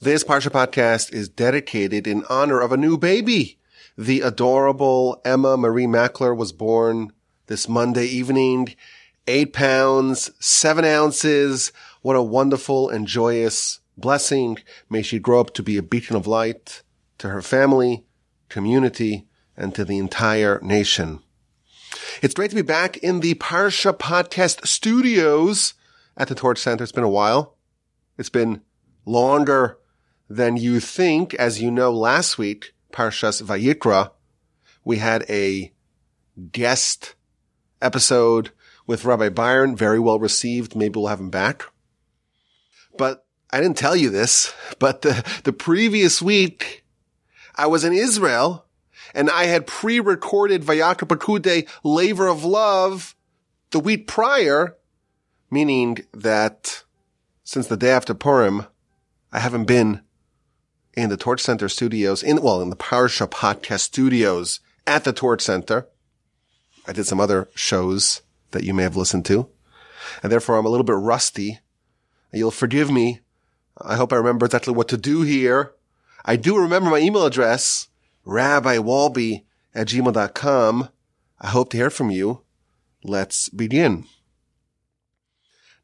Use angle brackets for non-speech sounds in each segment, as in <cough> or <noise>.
This Parsha podcast is dedicated in honor of a new baby. The adorable Emma Marie Maechler was born this Monday evening. Eight pounds, seven ounces. What a wonderful and joyous blessing. May she grow up to be a beacon of light to her family, community, and to the entire nation. It's great to be back in the Parsha podcast studios at the Torch Center. It's been a while. It's been longer than you think. As you know, last week, Parshas Vayikra, we had a guest episode with Rabbi Byron, very well received. Maybe we'll have him back. But I didn't tell you this, <laughs> but the, the previous week, I was in Israel and I had pre-recorded Vayakhel Pekudei, Laver of Love, the week prior, meaning that since the day after Purim, I haven't been in the Torch Center studios, in, well, in the Parsha podcast studios at the Torch Center. I did some other shows that you may have listened to, and therefore I'm a little bit rusty. You'll forgive me. I hope I remember exactly what to do here. I do remember my email address, rabbiwolbe at gmail.com. I hope to hear from you. Let's begin.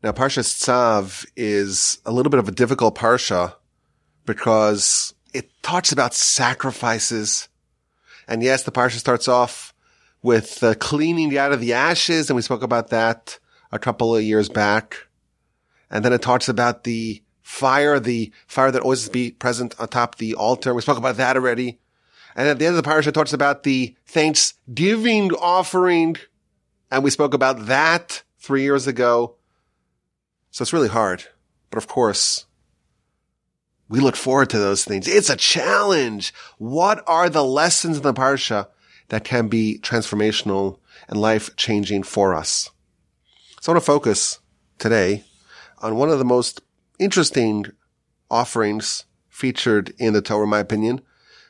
Now, Parsha Tzav is a little bit of a difficult Parsha because it talks about sacrifices. And yes, the Parsha starts off with uh, cleaning out of the ashes. And we spoke about that a couple of years back. And then it talks about the fire, the fire that always be present on top of the altar. We spoke about that already. And at the end of the parasha, it talks about the thanksgiving offering. And we spoke about that three years ago. So it's really hard. But of course, we look forward to those things. It's a challenge. What are the lessons in the parsha that can be transformational and life changing for us? So I want to focus today on one of the most interesting offerings featured in the Torah, in my opinion.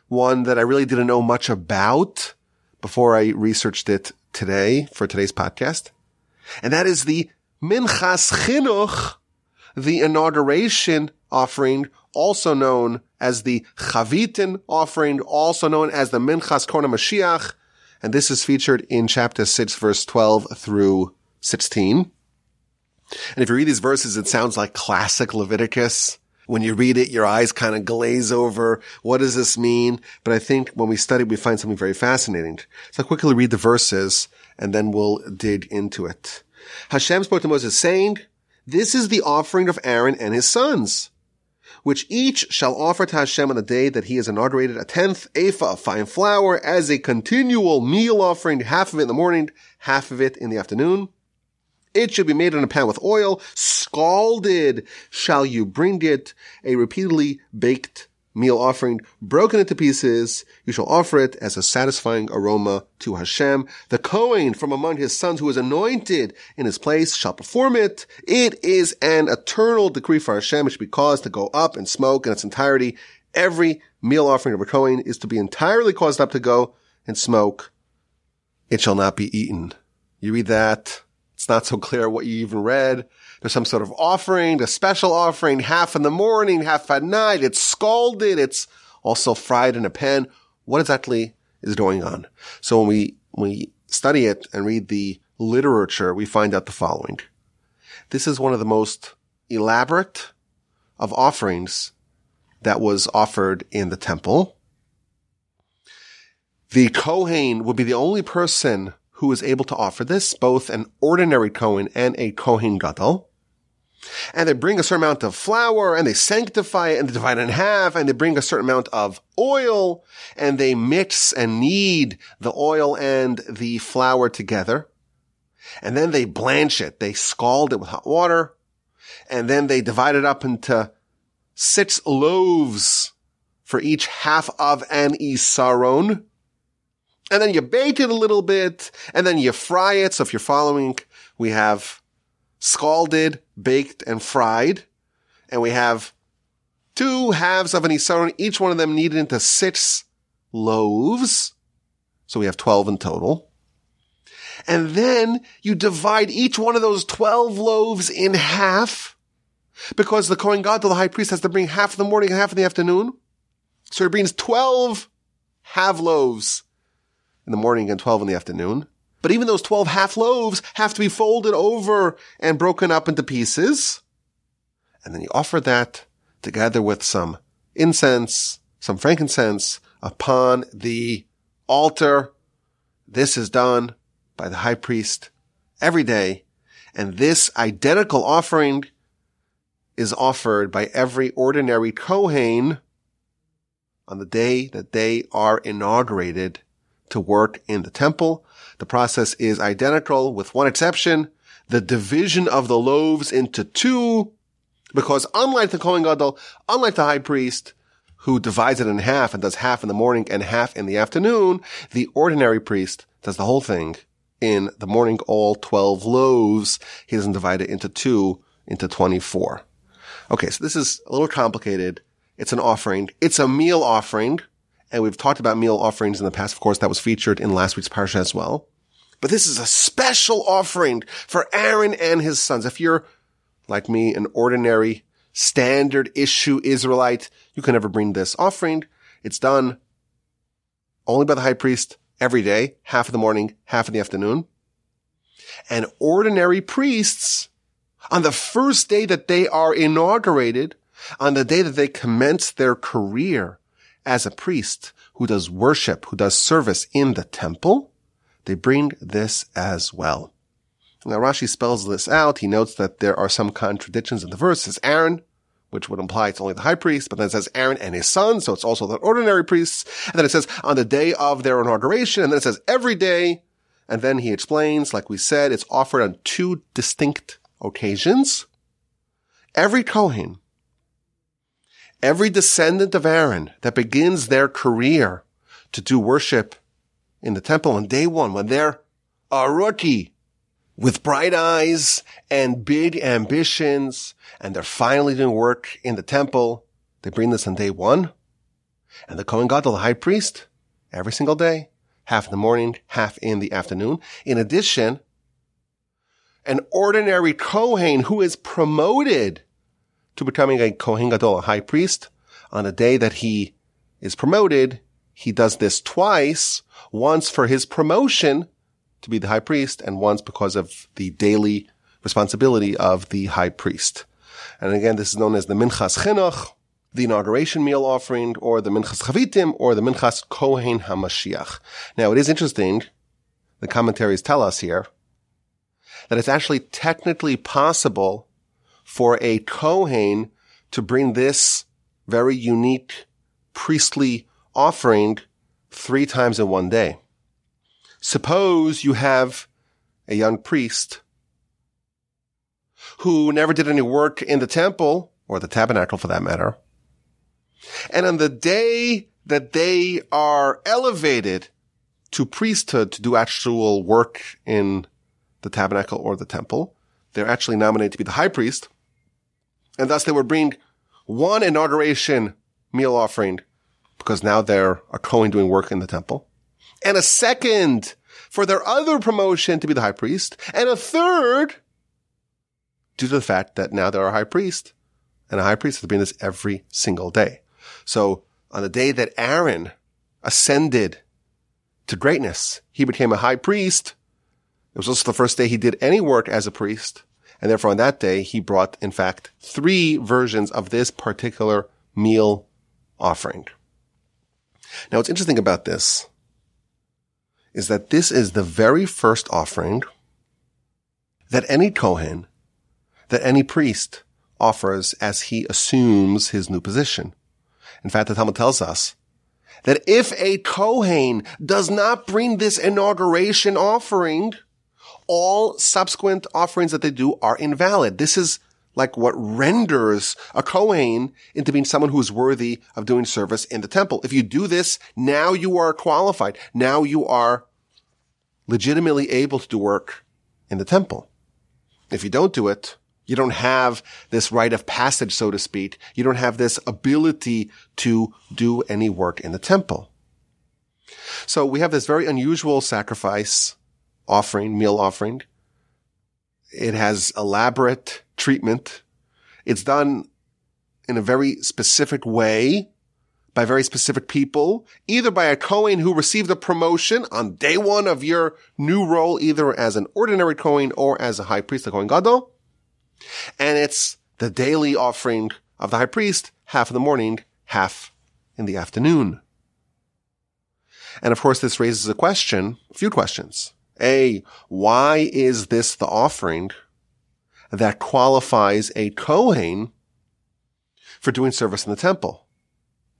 One that I really didn't know much about before I researched it today for today's podcast. And that is the Minchas Chinuch, the inauguration offering, also known as the Chavitim offering, also known as the Minchas Kohen HaMashiach. And this is featured in chapter 6, verse 12 through 16. And if you read these verses, it sounds like classic Leviticus. When you read it, your eyes kind of glaze over. What does this mean? But I think when we study, we find something very fascinating. So I'll quickly read the verses and then we'll dig into it. Hashem spoke to Moses saying, this is the offering of Aaron and his sons, which each shall offer to Hashem on the day that he has inaugurated a tenth ephah of fine flour as a continual meal offering, half of it in the morning, half of it in the afternoon. It should be made in a pan with oil. Scalded shall you bring it, a repeatedly baked meal offering, broken into pieces. You shall offer it as a satisfying aroma to Hashem. The Kohen from among his sons who is anointed in his place shall perform it. It is an eternal decree for Hashem. It should be caused to go up and smoke in its entirety. Every meal offering of a Kohen is to be entirely caused up to go and smoke. It shall not be eaten. You read that. It's not so clear what you even read. There's some sort of offering, a special offering, half in the morning, half at night. It's scalded. It's also fried in a pan. What exactly is going on? So when we, when we study it and read the literature, we find out the following. This is one of the most elaborate of offerings that was offered in the temple. The Kohen would be the only person who was able to offer this, both an ordinary Kohen and a Kohen Gadol. And they bring a certain amount of flour and they sanctify it and they divide it in half and they bring a certain amount of oil and they mix and knead the oil and the flour together. And then they blanch it. They scald it with hot water and then they divide it up into six loaves for each half of an isaron and then you bake it a little bit, and then you fry it. So if you're following, we have scalded, baked, and fried, and we have two halves of an isaron, each one of them kneaded into six loaves. So we have 12 in total. And then you divide each one of those 12 loaves in half. Because the Kohen Gadol, the high priest, has to bring half in the morning and half in the afternoon. So he brings 12 half loaves in the morning and 12 in the afternoon. But even those 12 half loaves have to be folded over and broken up into pieces. And then you offer that together with some incense, some frankincense upon the altar. This is done by the high priest every day. And this identical offering is offered by every ordinary Kohen on the day that they are inaugurated to work in the temple. The process is identical with one exception, the division of the loaves into two, because unlike the Kohen Gadol, unlike the high priest, who divides it in half and does half in the morning and half in the afternoon, the ordinary priest does the whole thing in the morning, all 12 loaves. He doesn't divide it into two, into 24. Okay, so this is a little complicated. It's an offering. It's a meal offering. And we've talked about meal offerings in the past. Of course, that was featured in last week's parsha as well. But this is a special offering for Aaron and his sons. If you're like me, an ordinary standard issue Israelite, you can never bring this offering. It's done only by the high priest every day, half in the morning, half in the afternoon. And ordinary priests on the first day that they are inaugurated, on the day that they commence their career as a priest who does worship, who does service in the temple, they bring this as well. Now Rashi spells this out. He notes that there are some contradictions in the verse. It says Aaron, which would imply it's only the high priest, but then it says Aaron and his son, so it's also the ordinary priests. And then it says on the day of their inauguration, and then it says every day. And then he explains, like we said, it's offered on two distinct occasions. Every Kohen, every descendant of Aaron that begins their career to do worship in the temple on day one, when they're a rookie, with bright eyes and big ambitions, and they're finally doing work in the temple. They bring this on day one. And the Kohen Gadol, the high priest, every single day, half in the morning, half in the afternoon. In addition, an ordinary Kohen who is promoted to becoming a Kohen Gadol, a high priest, on a day that he is promoted, he does this twice, once for his promotion to be the high priest and once because of the daily responsibility of the high priest. And again, this is known as the Minchas Chinuch, the inauguration meal offering, or the Minchas Chavitim, or the Minchas Kohen HaMashiach. Now, it is interesting, the commentaries tell us here, that it's actually technically possible for a Kohen to bring this very unique priestly offering three times in one day. Suppose you have a young priest who never did any work in the temple or the tabernacle for that matter. And on the day that they are elevated to priesthood to do actual work in the tabernacle or the temple, they're actually nominated to be the high priest. And thus they would bring one inauguration meal offering because now they're a Cohen doing work in the temple and a second for their other promotion to be the high priest, and a third due to the fact that now they're a high priest, and a high priest has been this every single day. So on the day that Aaron ascended to greatness, he became a high priest. It was also the first day he did any work as a priest. And therefore on that day, he brought, in fact, three versions of this particular meal offering. Now, what's interesting about this is that this is the very first offering that any Kohen, that any priest offers as he assumes his new position. In fact, the Talmud tells us that if a Kohen does not bring this inauguration offering, all subsequent offerings that they do are invalid. This is like what renders a Kohen into being someone who is worthy of doing service in the temple. If you do this, now you are qualified. Now you are legitimately able to do work in the temple. If you don't do it, you don't have this rite of passage, so to speak. You don't have this ability to do any work in the temple. So we have this very unusual sacrifice offering, meal offering. It has elaborate treatment. It's done in a very specific way by very specific people, either by a Kohen who received a promotion on day one of your new role, either as an ordinary Kohen or as a high priest, the Kohen Gadol. And it's the daily offering of the high priest, half in the morning, half in the afternoon. And of course, this raises a question, a few questions. A, why is this the offering that qualifies a Kohen for doing service in the temple?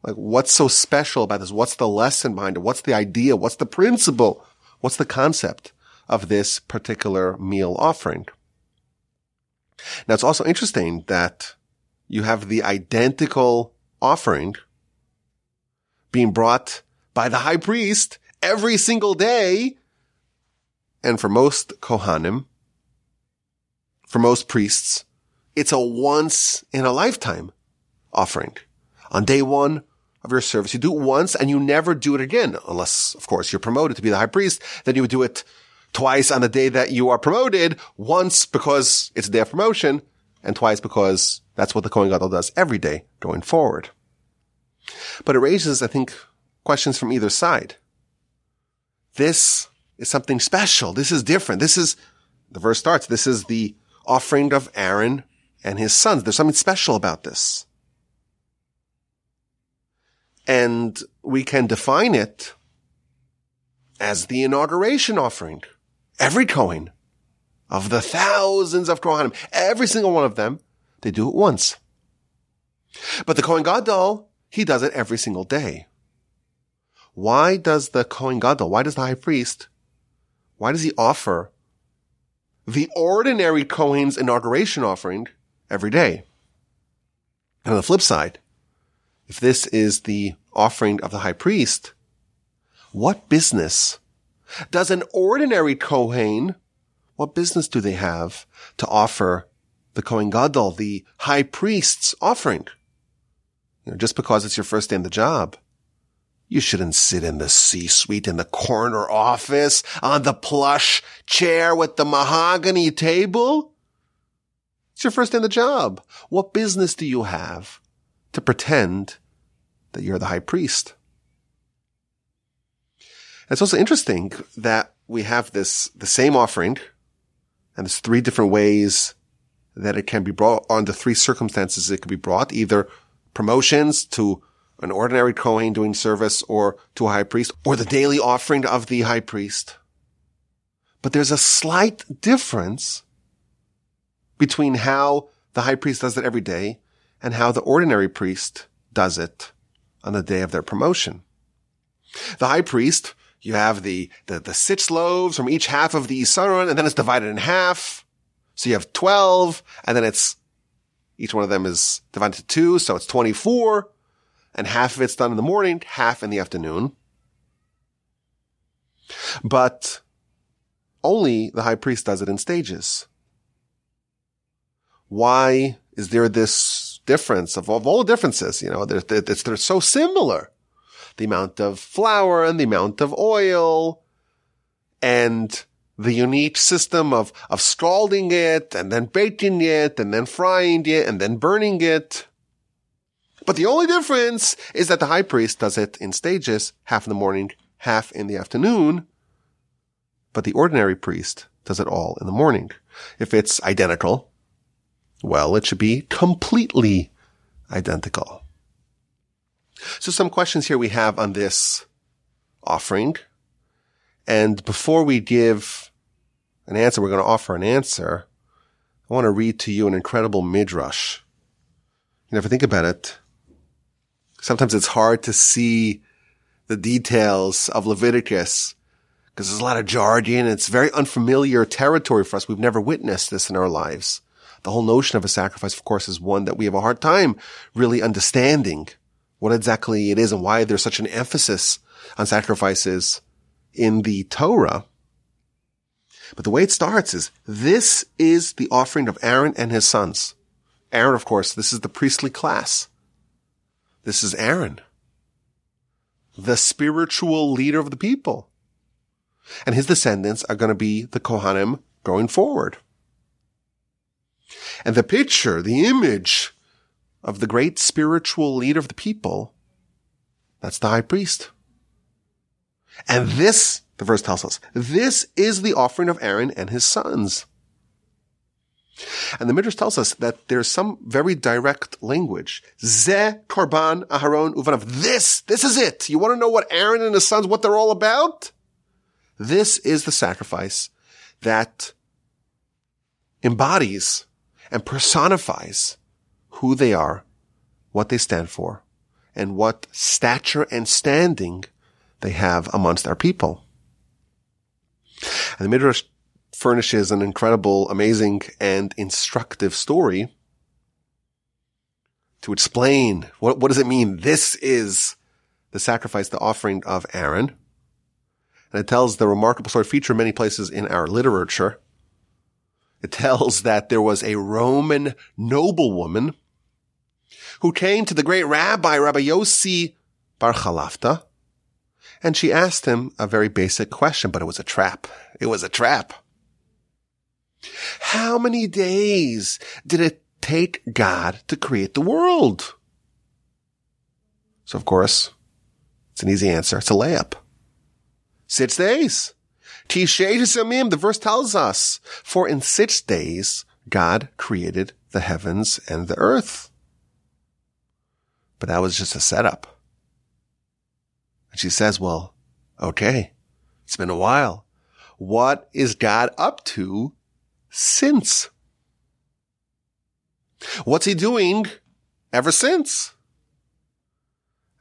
Like, what's so special about this? What's the lesson behind it? What's the idea? What's the principle? What's the concept of this particular meal offering? Now, it's also interesting that you have the identical offering being brought by the high priest every single day. And for most Kohanim, for most priests, it's a once in a lifetime offering. On day one of your service, you do it once and you never do it again. Unless, of course, you're promoted to be the high priest. Then you would do it twice on the day that you are promoted. Once because it's a day of promotion and twice because that's what the Kohen Gadol does every day going forward. But it raises, I think, questions from either side. This is something special. This is different. This is, the verse starts, this is the offering of Aaron and his sons. There's something special about this. And we can define it as the inauguration offering. Every Kohen of the thousands of Kohanim, every single one of them, they do it once. But the Kohen Gadol, he does it every single day. Why does the Kohen Gadol, why does the high priest, why does he offer the ordinary Kohen's inauguration offering every day? And on the flip side, if this is the offering of the high priest, what business does an ordinary Kohen, what business do they have to offer the Kohen Gadol, the high priest's offering? You know, just because it's your first day in the job. You shouldn't sit in the C-suite in the corner office on the plush chair with the mahogany table. It's your first day in the job. What business do you have to pretend that you're the high priest? It's also interesting that we have this, the same offering and there's three different ways that it can be brought under three circumstances. It could be brought either promotions to an ordinary Kohen doing service or to a high priest or the daily offering of the high priest. But there's a slight difference between how the high priest does it every day and how the ordinary priest does it on the day of their promotion. The high priest, you have the, the, the six loaves from each half of the Isaron, and then it's divided in half. So you have 12, and then it's, each one of them is divided to two, so it's 24 and half of it's done in the morning, half in the afternoon. But only the high priest does it in stages. Why is there this difference of, of all the differences? You know, they're, they're, they're so similar. The amount of flour and the amount of oil and the unique system of, of scalding it and then baking it and then frying it and then burning it. But the only difference is that the high priest does it in stages, half in the morning, half in the afternoon. But the ordinary priest does it all in the morning. If it's identical, well, it should be completely identical. So some questions here we have on this offering. And before we give an answer, we're going to offer an answer. I want to read to you an incredible midrash. You know, if think about it, sometimes it's hard to see the details of Leviticus because there's a lot of jargon. It's very unfamiliar territory for us. We've never witnessed this in our lives. The whole notion of a sacrifice, of course, is one that we have a hard time really understanding what exactly it is and why there's such an emphasis on sacrifices in the Torah. But the way it starts is this is the offering of Aaron and his sons. Aaron, of course, this is the priestly class. This is Aaron, the spiritual leader of the people. And his descendants are going to be the Kohanim going forward. And the picture, the image of the great spiritual leader of the people, that's the high priest. And this, the verse tells us, this is the offering of Aaron and his sons. And the Midrash tells us that there's some very direct language. Ze korban Aharon uvanav. This, this is it. You want to know what Aaron and his sons, what they're all about? This is the sacrifice that embodies and personifies who they are, what they stand for, and what stature and standing they have amongst our people. And the Midrash furnishes an incredible, amazing, and instructive story to explain what, what does it mean? This is the sacrifice, the offering of Aaron. And it tells the remarkable story featured many places in our literature. It tells that there was a Roman noblewoman who came to the great rabbi, Rabbi Yossi Bar Chalafta, and she asked him a very basic question, but it was a trap. It was a trap. How many days did it take God to create the world? So of course, it's an easy answer. It's a layup. Six days. The verse tells us, for in six days, God created the heavens and the earth. But that was just a setup. And she says, well, okay, it's been a while. What is God up to since? What's he doing ever since?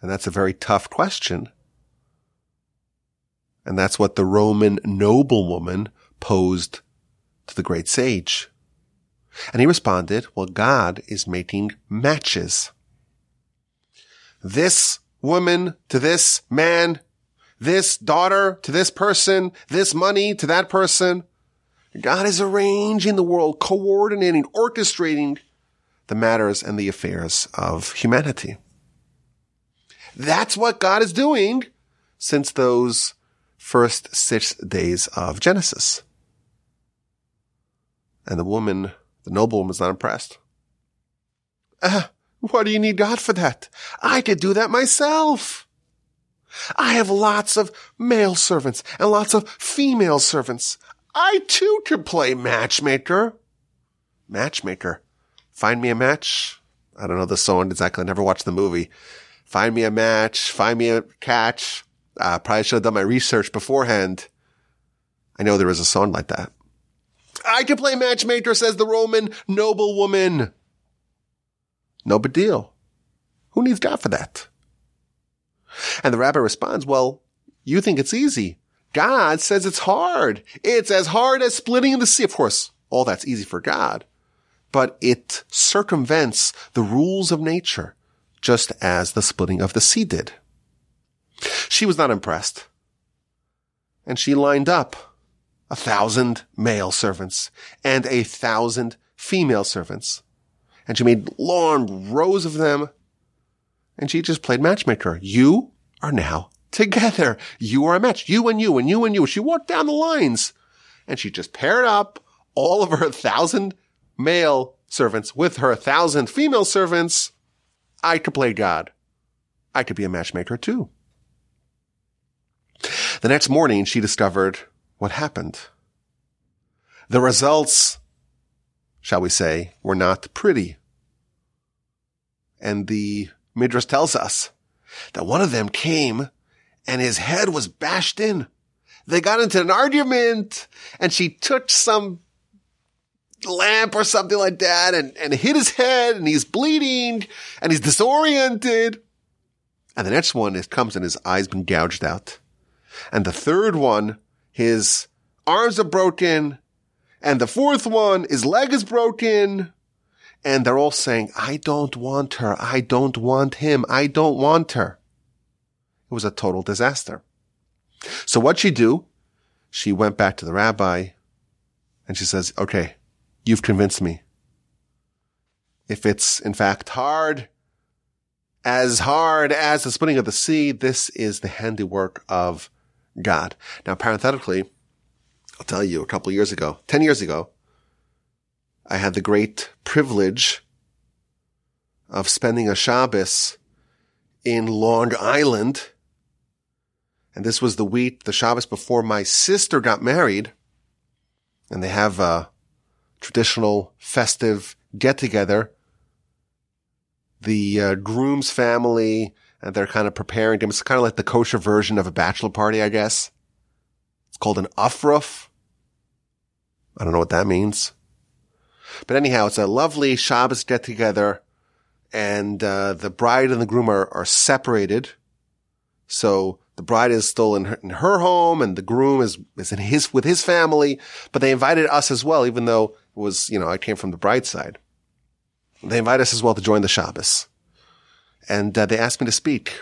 And that's a very tough question. And that's what the Roman noblewoman posed to the great sage. And he responded, well, God is making matches. This woman to this man, this daughter to this person, this money to that person. God is arranging the world, coordinating, orchestrating the matters and the affairs of humanity. That's what God is doing since those first six days of Genesis. And the woman, the noblewoman is not impressed. Uh, what do you need God for that? I could do that myself. I have lots of male servants and lots of female servants. I too can play matchmaker. Matchmaker. Find me a match. I don't know the song exactly. I never watched the movie. Find me a match. Find me a catch. Uh, probably should have done my research beforehand. I know there is a song like that. I can play matchmaker, says the Roman noblewoman. No big deal. Who needs God for that? And the rabbi responds, well, you think it's easy. God says it's hard. It's as hard as splitting the sea. Of course, all that's easy for God, but it circumvents the rules of nature, just as the splitting of the sea did. She was not impressed. And she lined up a thousand male servants and a thousand female servants. And she made long rows of them. And she just played matchmaker. You are now together. You are a match. You and you and you and you. She walked down the lines and she just paired up all of her thousand male servants with her thousand female servants. I could play God. I could be a matchmaker too. The next morning, she discovered what happened. The results, shall we say, were not pretty. And the Midrash tells us that one of them came and his head was bashed in. They got into an argument and she took some lamp or something like that and, and hit his head and he's bleeding and he's disoriented. And the next one is, comes and his eyes been gouged out. And the third one, his arms are broken. And the fourth one, his leg is broken. And they're all saying, I don't want her. I don't want him. I don't want her. It was a total disaster. So what'd she do? She went back to the rabbi and she says, okay, you've convinced me. If it's in fact hard, as hard as the splitting of the sea, this is the handiwork of God. Now, parenthetically, I'll tell you a couple years ago, 10 years ago, I had the great privilege of spending a Shabbos in Long Island. And this was the week, the Shabbos before my sister got married. And they have a traditional festive get together. The uh, groom's family, and they're kind of preparing him. It's kind of like the kosher version of a bachelor party, I guess. It's called an ufruf. I don't know what that means. But anyhow, it's a lovely Shabbos get together and, uh, the bride and the groom are, are separated. So the bride is still in her, in her home and the groom is, is in his, with his family, but they invited us as well, even though it was, you know, I came from the bride's side. They invited us as well to join the Shabbos. And uh, they asked me to speak.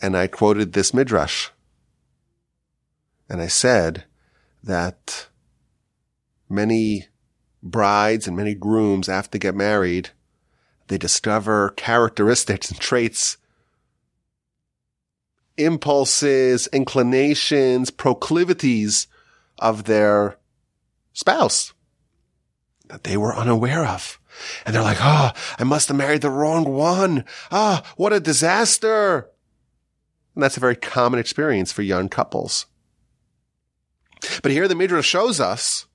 And I quoted this midrash. And I said that many brides and many grooms after they get married, they discover characteristics and traits, impulses, inclinations, proclivities of their spouse that they were unaware of. And they're like, oh, I must have married the wrong one. Ah, oh, what a disaster. And that's a very common experience for young couples. But here the Midrash shows us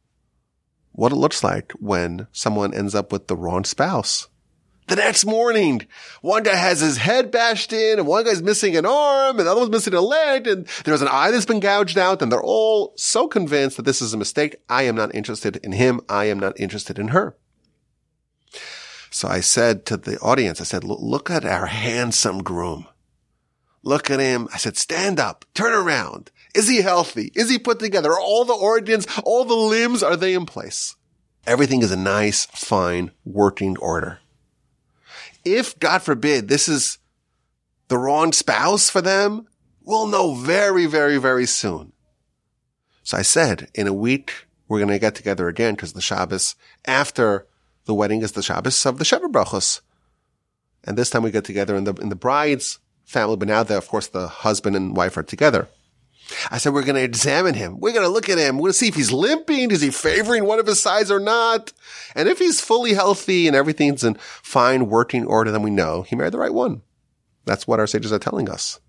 what it looks like when someone ends up with the wrong spouse. The next morning, one guy has his head bashed in and one guy's missing an arm and the other one's missing a leg and there's an eye that's been gouged out and they're all so convinced that this is a mistake. I am not interested in him. I am not interested in her. So I said to the audience, I said, look at our handsome groom. Look at him. I said, stand up, turn around. Is he healthy? Is he put together? Are all the organs, all the limbs, are they in place? Everything is a nice, fine, working order. If, God forbid, this is the wrong spouse for them, we'll know very, very, very soon. So I said, in a week, we're going to get together again because the Shabbos after the wedding is the Shabbos of the Sheva Brachos. And this time we get together in the, in the bride's family, but now that, of course, the husband and wife are together. I said, we're going to examine him. We're going to look at him. We're going to see if he's limping. Is he favoring one of his sides or not? And if he's fully healthy and everything's in fine working order, then we know he married the right one. That's what our sages are telling us.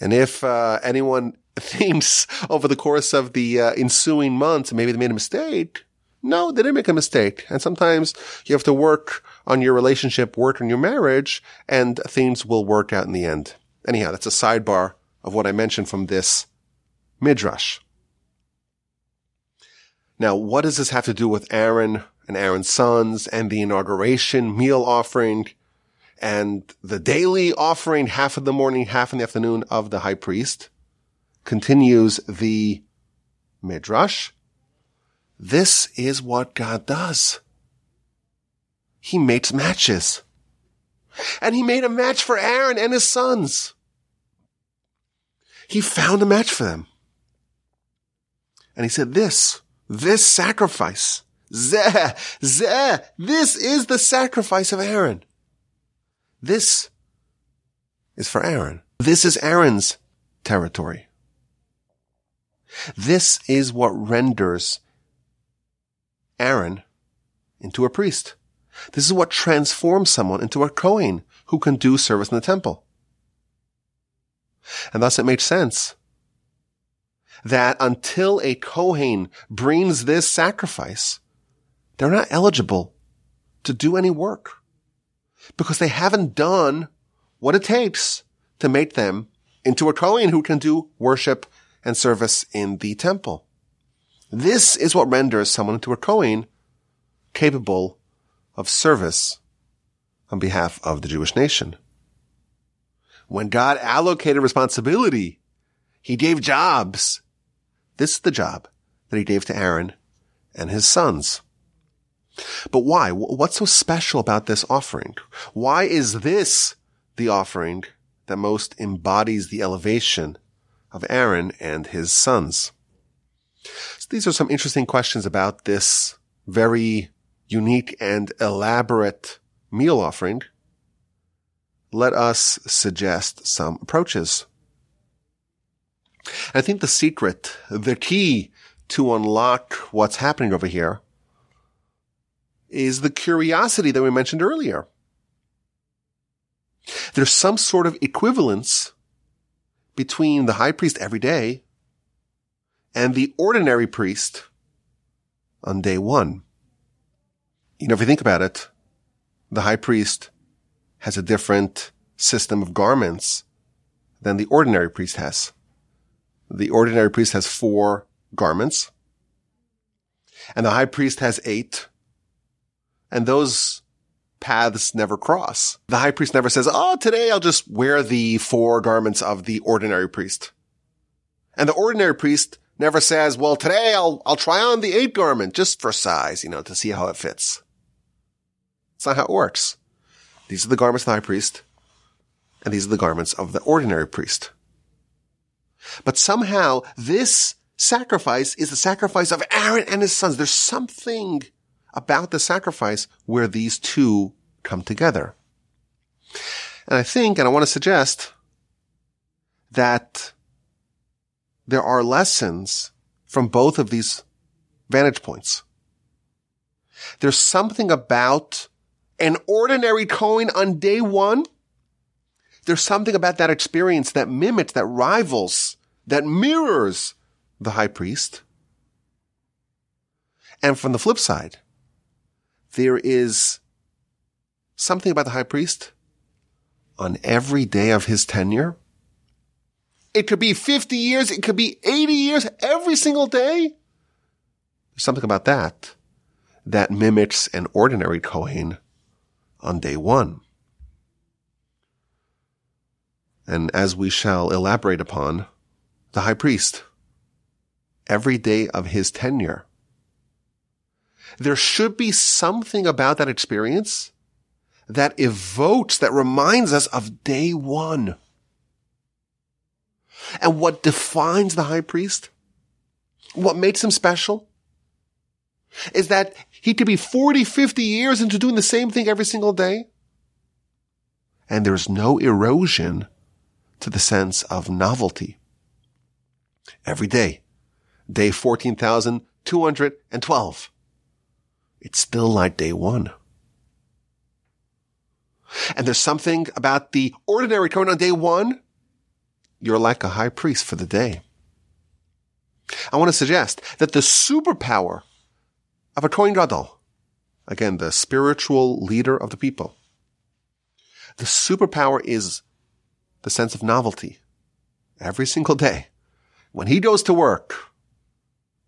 And if uh, anyone <laughs> thinks over the course of the uh, ensuing months, maybe they made a mistake, no, they didn't make a mistake. And sometimes you have to work on your relationship, work on your marriage, and things will work out in the end. Anyhow, that's a sidebar of what I mentioned from this midrash. Now, what does this have to do with Aaron and Aaron's sons and the inauguration meal offering and the daily offering, half in the morning, half in the afternoon of the high priest? Continues the midrash. This is what God does. He makes matches. And he made a match for Aaron and his sons. He found a match for them. And he said, this, this sacrifice, zeh, zeh, this is the sacrifice of Aaron. This is for Aaron. This is Aaron's territory. This is what renders Aaron into a priest. This is what transforms someone into a Kohen who can do service in the temple. And thus it makes sense that until a Kohen brings this sacrifice, they're not eligible to do any work because they haven't done what it takes to make them into a Kohen who can do worship and service in the temple. This is what renders someone into a Kohen capable of service on behalf of the Jewish nation. When God allocated responsibility, he gave jobs. This is the job that he gave to Aaron and his sons. But why? What's so special about this offering? Why is this the offering that most embodies the elevation of Aaron and his sons? So these are some interesting questions about this very unique and elaborate meal offering. Let us suggest some approaches. I think the secret, the key to unlock what's happening over here is the curiosity that we mentioned earlier. There's some sort of equivalence between the high priest every day and the ordinary priest on day one. You know, if you think about it, the high priest has a different system of garments than the ordinary priest has. The ordinary priest has four garments and the high priest has eight and those paths never cross. The high priest never says, Oh, today I'll just wear the four garments of the ordinary priest. And the ordinary priest never says, well, today I'll, I'll try on the eight garment just for size, you know, to see how it fits. It's not how it works. These are the garments of the high priest, and these are the garments of the ordinary priest. But somehow this sacrifice is the sacrifice of Aaron and his sons. There's something about the sacrifice where these two come together. And I think, and I want to suggest that there are lessons from both of these vantage points. There's something about an ordinary Kohen on day one. There's something about that experience that mimics, that rivals, that mirrors the high priest. And from the flip side, there is something about the high priest on every day of his tenure. It could be 50 years. It could be 80 years every single day. There's something about that that mimics an ordinary Kohen on day one. And as we shall elaborate upon, the high priest, every day of his tenure, there should be something about that experience that evokes, that reminds us of day one. And what defines the high priest, what makes him special, is that he could be 40, 50 years into doing the same thing every single day. And there's no erosion to the sense of novelty. Every day, day 14,212 it's still like day one. And there's something about the ordinary Kohen on day one. You're like a high priest for the day. I want to suggest that the superpower of a Kohen Gadol, again, the spiritual leader of the people, the superpower is the sense of novelty every single day. When he goes to work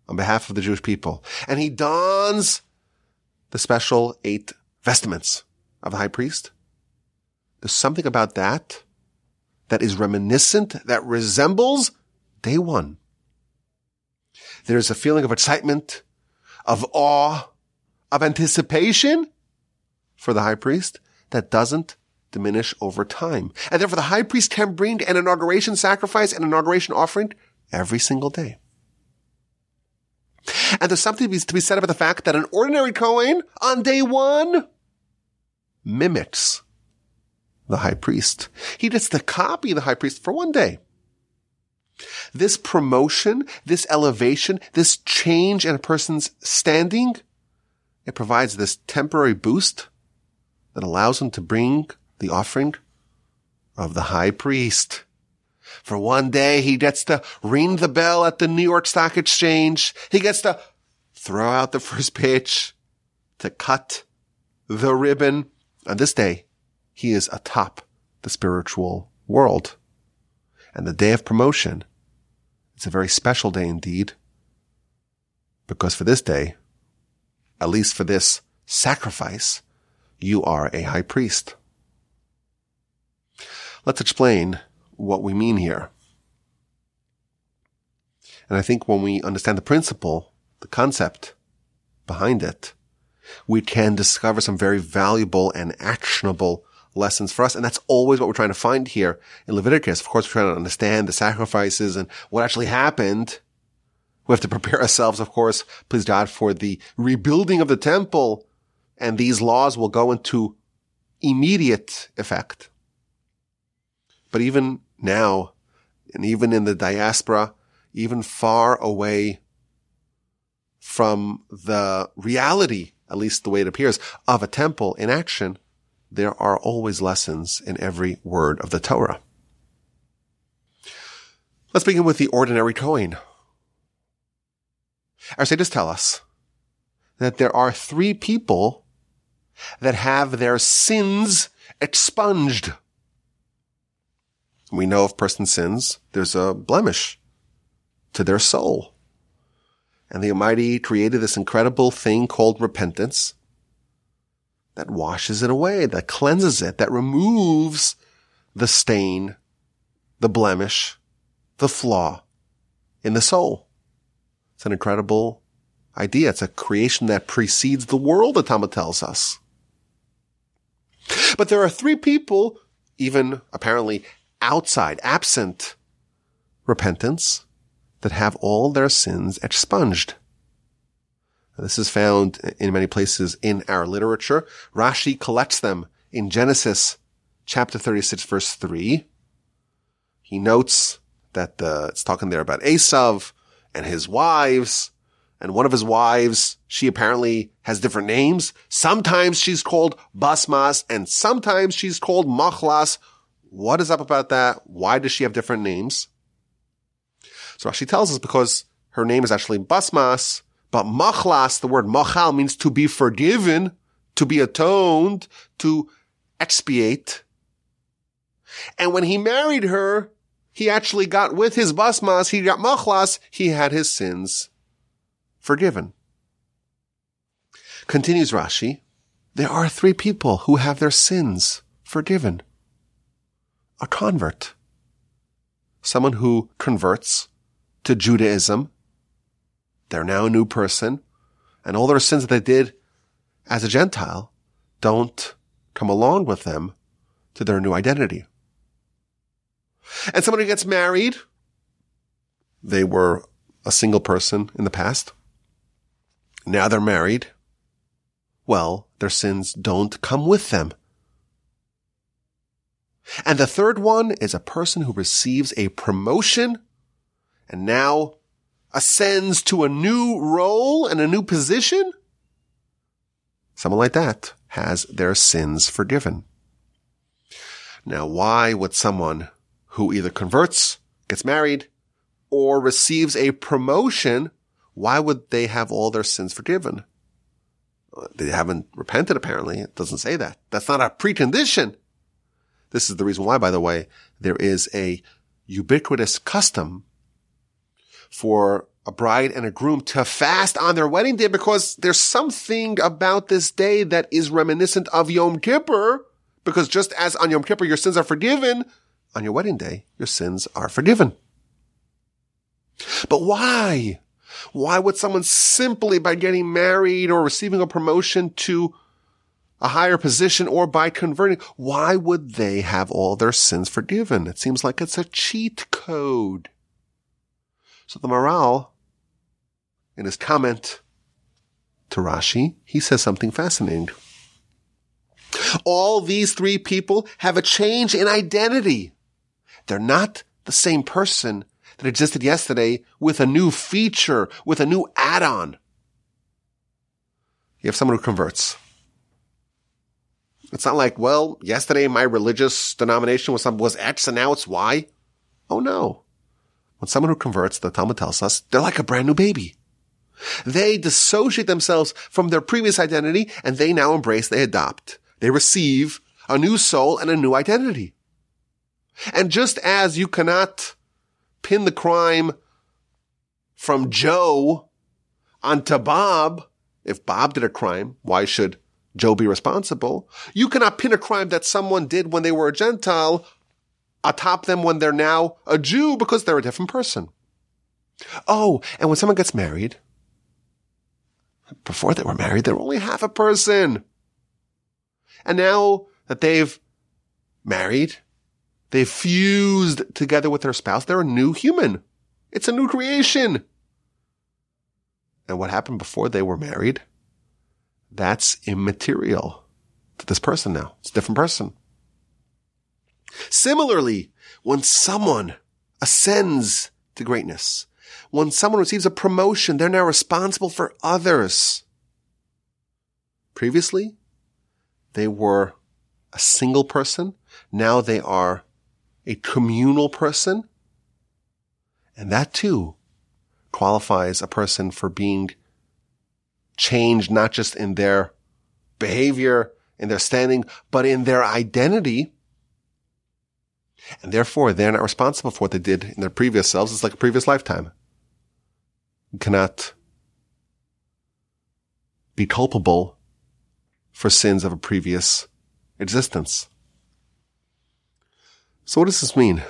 on behalf of the Jewish people and he dons the special eight vestments of the high priest. There's something about that that is reminiscent, that resembles day one. There's a feeling of excitement, of awe, of anticipation for the high priest that doesn't diminish over time. And therefore the high priest can bring an inauguration sacrifice and inauguration offering every single day. And there's something to be said about the fact that an ordinary Kohen on day one mimics the high priest. He gets to copy the high priest for one day. This promotion, this elevation, this change in a person's standing, it provides this temporary boost that allows him to bring the offering of the high priest. For one day, he gets to ring the bell at the New York Stock Exchange. He gets to throw out the first pitch, to cut the ribbon. On this day, he is atop the spiritual world. And the day of promotion, it's a very special day indeed. Because for this day, at least for this sacrifice, you are a high priest. Let's explain what we mean here. And I think when we understand the principle, the concept behind it, we can discover some very valuable and actionable lessons for us. And that's always what we're trying to find here in Leviticus. Of course, we're trying to understand the sacrifices and what actually happened. We have to prepare ourselves, of course, please God, for the rebuilding of the temple. And these laws will go into immediate effect. But even now, and even in the diaspora, even far away from the reality at least the way it appears, of a temple in action, there are always lessons in every word of the Torah. Let's begin with the ordinary Kohen. Our sages tell us that there are three people that have their sins expunged. We know if person sins, there's a blemish to their soul. And the Almighty created this incredible thing called repentance that washes it away, that cleanses it, that removes the stain, the blemish, the flaw in the soul. It's an incredible idea. It's a creation that precedes the world, the Talmud tells us. But there are three people, even apparently outside, absent repentance, that have all their sins expunged. This is found in many places in our literature. Rashi collects them in Genesis chapter 36 verse 3. He notes that the, it's talking there about Esav and his wives. And one of his wives, she apparently has different names. Sometimes she's called Basmas and sometimes she's called Machlas. What is up about that? Why does she have different names? So Rashi tells us because her name is actually Basmas, but Machlas, the word Machal means to be forgiven, to be atoned, to expiate. And when he married her, he actually got with his basmas, he got machlas, he had his sins forgiven. Continues Rashi, there are three people who have their sins forgiven. A convert. Someone who converts to Judaism. They're now a new person and all their sins that they did as a Gentile don't come along with them to their new identity. And someone who gets married, they were a single person in the past. Now they're married. Well, their sins don't come with them. And the third one is a person who receives a promotion and now ascends to a new role and a new position. Someone like that has their sins forgiven. Now, why would someone who either converts, gets married, or receives a promotion, why would they have all their sins forgiven? They haven't repented, apparently. It doesn't say that. That's not a precondition. This is the reason why, by the way, there is a ubiquitous custom for a bride and a groom to fast on their wedding day because there's something about this day that is reminiscent of Yom Kippur. Because just as on Yom Kippur your sins are forgiven, on your wedding day, your sins are forgiven. But why? Why would someone simply by getting married or receiving a promotion to a higher position or by converting, why would they have all their sins forgiven? It seems like it's a cheat code. So the Maharal, in his comment to Rashi, he says something fascinating. All these three people have a change in identity. They're not the same person that existed yesterday with a new feature, with a new add-on. You have someone who converts. It's not like, well, yesterday my religious denomination was, some was X and now it's Y. Oh no. When someone who converts, the Talmud tells us, they're like a brand new baby. They dissociate themselves from their previous identity and they now embrace, they adopt, they receive a new soul and a new identity. And just as you cannot pin the crime from Joe onto Bob, if Bob did a crime, why should Joe be responsible? You cannot pin a crime that someone did when they were a Gentile atop them when they're now a Jew because they're a different person. Oh, and when someone gets married, before they were married, they were only half a person. And now that they've married, they've fused together with their spouse. They're a new human. It's a new creation. And what happened before they were married? That's immaterial to this person now. It's a different person. Similarly, when someone ascends to greatness, when someone receives a promotion, they're now responsible for others. Previously, they were a single person. Now they are a communal person. And that too qualifies a person for being changed, not just in their behavior, in their standing, but in their identity. And therefore, they're not responsible for what they did in their previous selves. It's like a previous lifetime. You cannot be culpable for sins of a previous existence. So what does this mean?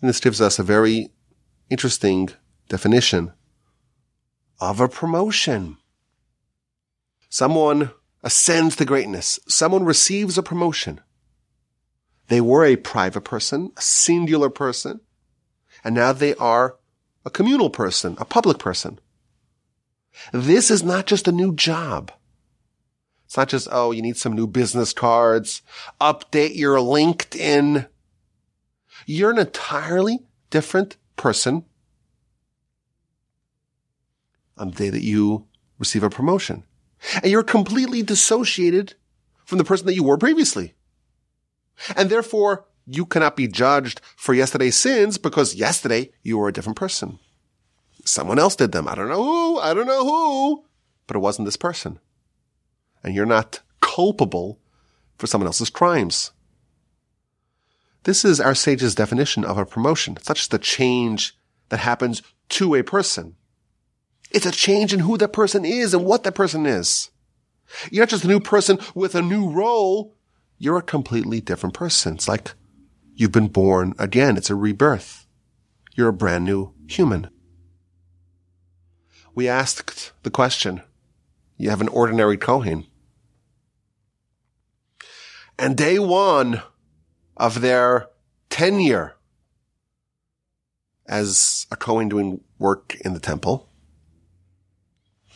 And this gives us a very interesting definition of a promotion. Someone ascends to greatness. Someone receives a promotion. They were a private person, a singular person, and now they are a communal person, a public person. This is not just a new job. It's not just, oh, you need some new business cards, update your LinkedIn. You're an entirely different person on the day that you receive a promotion. And you're completely dissociated from the person that you were previously. And therefore, you cannot be judged for yesterday's sins because yesterday you were a different person. Someone else did them. I don't know who. I don't know who. But it wasn't this person and you're not culpable for someone else's crimes. This is our sage's definition of a promotion. It's not just a change that happens to a person. It's a change in who that person is and what that person is. You're not just a new person with a new role. You're a completely different person. It's like you've been born again. It's a rebirth. You're a brand new human. We asked the question, you have an ordinary Kohen. And day one of their tenure as a Kohen doing work in the temple,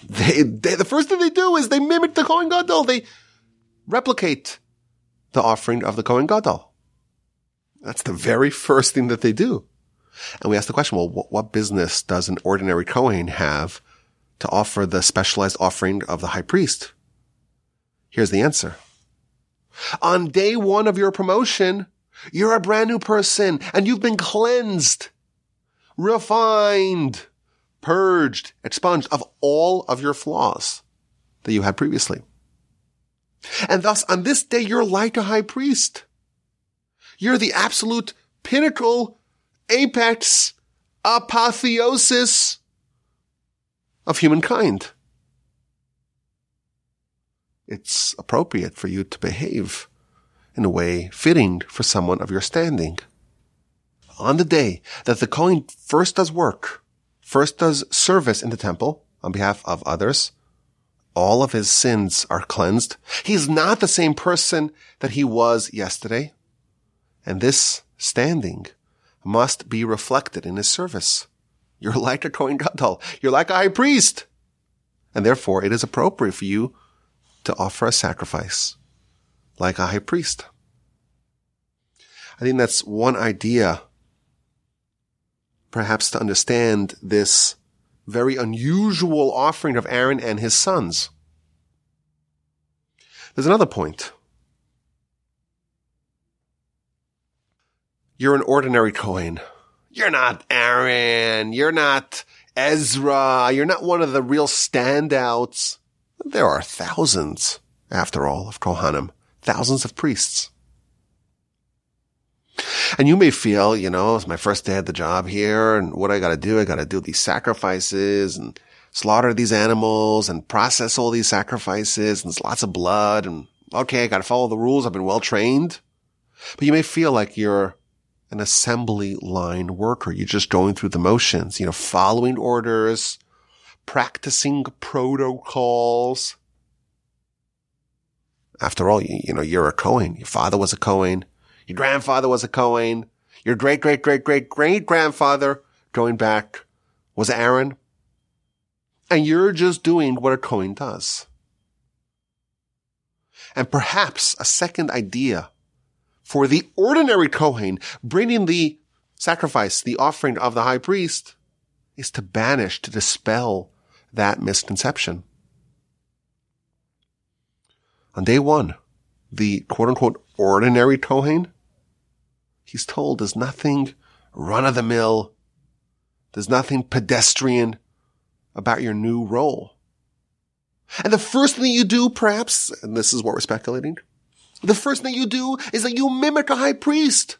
they, they, the first thing they do is they mimic the Kohen Gadol. They replicate the offering of the Kohen Gadol. That's the very first thing that they do. And we ask the question, well, what, what business does an ordinary Kohen have to offer the specialized offering of the high priest? Here's the answer. On day one of your promotion, you're a brand new person and you've been cleansed, refined, purged, expunged of all of your flaws that you had previously. And thus on this day, you're like a high priest. You're the absolute pinnacle, apex, apotheosis of humankind. It's appropriate for you to behave in a way fitting for someone of your standing. On the day that the Kohen first does work, first does service in the temple on behalf of others, all of his sins are cleansed. He's not the same person that he was yesterday. And this standing must be reflected in his service. You're <laughs> like a Kohen Gadol. You're like a high priest. And therefore it is appropriate for you to offer a sacrifice like a high priest. I think that's one idea perhaps to understand this very unusual offering of Aaron and his sons. There's another point. You're an ordinary Kohen. You're not Aaron. You're not Ezra. You're not one of the real standouts. There are thousands, after all, of Kohanim, thousands of priests. And you may feel, you know, it's my first day at the job here and what I gotta do, I gotta do these sacrifices and slaughter these animals and process all these sacrifices and there's lots of blood and okay, I gotta follow the rules. I've been well trained. But you may feel like you're an assembly line worker. You're just going through the motions, you know, following orders, practicing protocols. After all, you, you know, you're a Kohen. Your father was a Kohen. Your grandfather was a Kohen. Your great, great, great, great, great grandfather going back was Aaron. And you're just doing what a Kohen does. And perhaps a second idea for the ordinary Kohen bringing the sacrifice, the offering of the high priest is to banish, to dispel that misconception. On day one, the quote unquote ordinary Kohen, he's told there's nothing run of the mill. There's nothing pedestrian about your new role. And the first thing you do, perhaps, and this is what we're speculating, the first thing you do is that you mimic a high priest.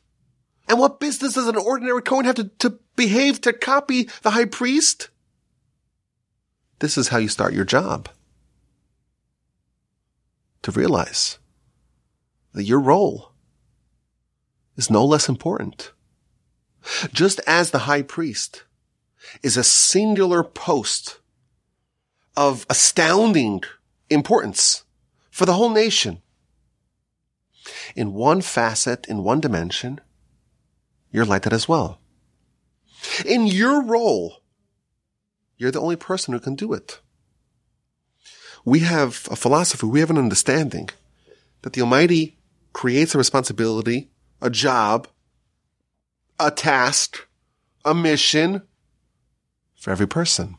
And what business does an ordinary Kohen have to, to behave to copy the high priest? This is how you start your job. To realize that your role is no less important. Just as the high priest is a singular post of astounding importance for the whole nation. In one facet, in one dimension, you're like that as well. In your role, you're the only person who can do it. We have a philosophy, we have an understanding that the Almighty creates a responsibility, a job, a task, a mission for every person.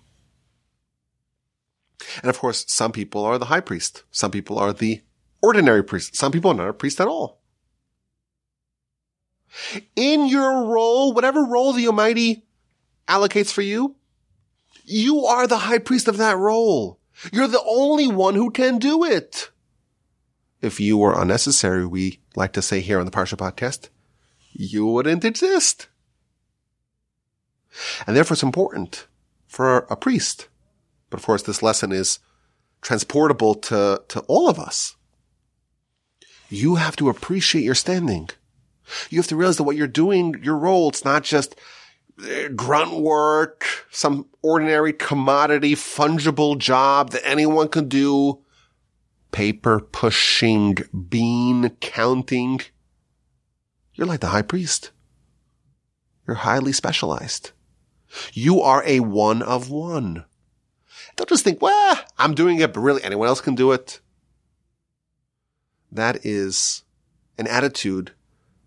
And of course, some people are the high priest. Some people are the ordinary priest. Some people are not a priest at all. In your role, whatever role the Almighty allocates for you, you are the high priest of that role. You're the only one who can do it. If you were unnecessary, we like to say here on the Parsha podcast, you wouldn't exist. And therefore it's important for a priest but of course, this lesson is transportable to, to all of us. You have to appreciate your standing. You have to realize that what you're doing, your role, it's not just eh, grunt work, some ordinary commodity, fungible job that anyone can do, paper pushing, bean counting. You're like the high priest. You're highly specialized. You are a one of one. Don't just think, well, I'm doing it, but really anyone else can do it. That is an attitude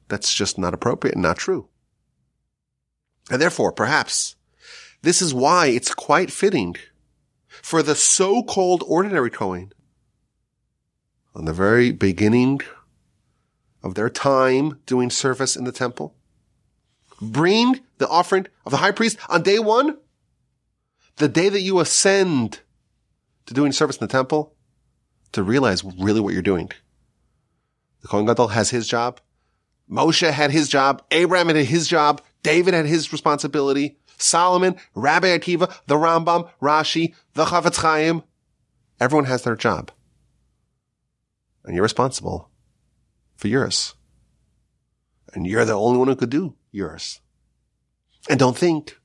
that's just not appropriate and not true. And therefore, perhaps this is why it's quite fitting for the so-called ordinary Kohen on the very beginning of their time doing service in the temple, bring the offering of the high priest on day one the day that you ascend to doing service in the temple, to realize really what you're doing. The Kohen Gadol has his job. Moshe had his job. Abraham had his job. David had his responsibility. Solomon, Rabbi Akiva, the Rambam, Rashi, the Chafetz Chaim. Everyone has their job. And you're responsible for yours. And you're the only one who could do yours. And don't think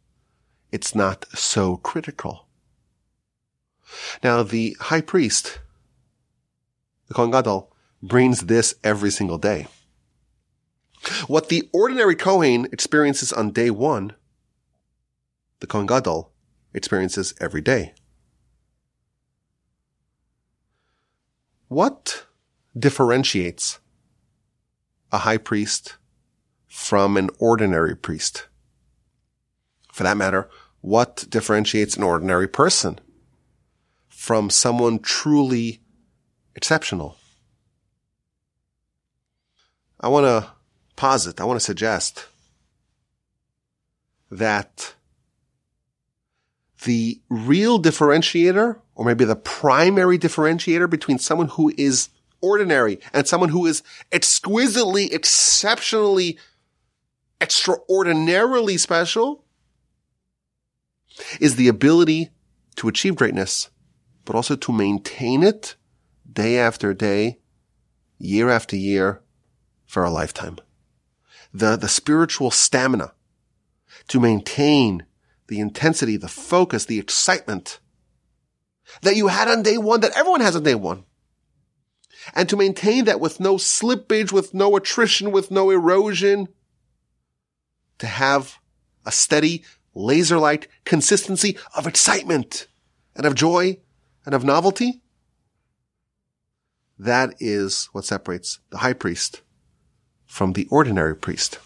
it's not so critical. Now, the high priest, the Kohen Gadol, brings this every single day. What the ordinary Kohen experiences on day one, the Kohen Gadol experiences every day. What differentiates a high priest from an ordinary priest? For that matter, what differentiates an ordinary person from someone truly exceptional? I want to posit, I want to suggest that the real differentiator, or maybe the primary differentiator between someone who is ordinary and someone who is exquisitely, exceptionally, extraordinarily special is the ability to achieve greatness, but also to maintain it day after day, year after year for a lifetime. The, the spiritual stamina to maintain the intensity, the focus, the excitement that you had on day one, that everyone has on day one. And to maintain that with no slippage, with no attrition, with no erosion, to have a steady laser-like consistency of excitement and of joy and of novelty. That is what separates the high priest from the ordinary priest.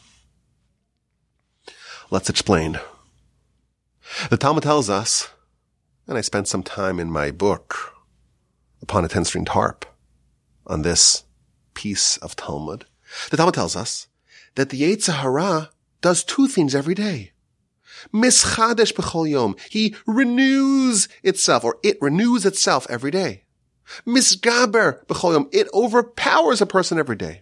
Let's explain. The Talmud tells us, and I spent some time in my book upon a ten-stringed harp on this piece of Talmud. The Talmud tells us that the Yetzer Hara does two things every day. Mischadesh b'chol yom. He renews itself, or it renews itself every day. Misgaber b'chol yom. It overpowers a person every day.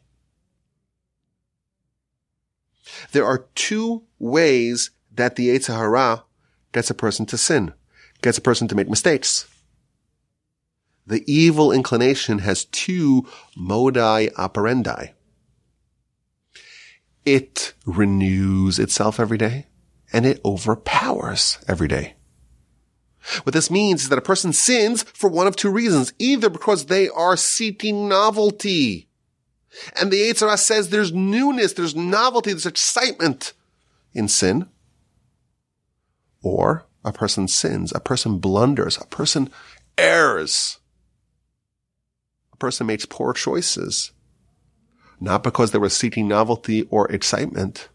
There are two ways that the Yetzer Hara gets a person to sin, gets a person to make mistakes. The evil inclination has two modi operandi. It renews itself every day and it overpowers every day. What this means is that a person sins for one of two reasons, either because they are seeking novelty. And the Yetzer says there's newness, there's novelty, there's excitement in sin. Or a person sins, a person blunders, a person errs. A person makes poor choices not because they were seeking novelty or excitement,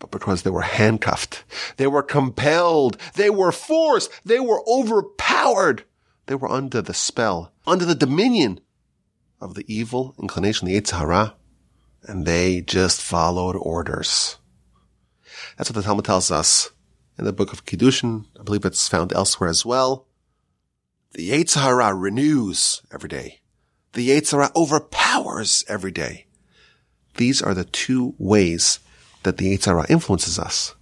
but because they were handcuffed. They were compelled. They were forced. They were overpowered. They were under the spell, under the dominion of the evil inclination, the Yetzer Hara, and they just followed orders. That's what the Talmud tells us in the book of Kiddushin. I believe it's found elsewhere as well. The Yetzer Hara renews every day the Yetzer Hara overpowers every day. These are the two ways that the Yetzer Hara influences us.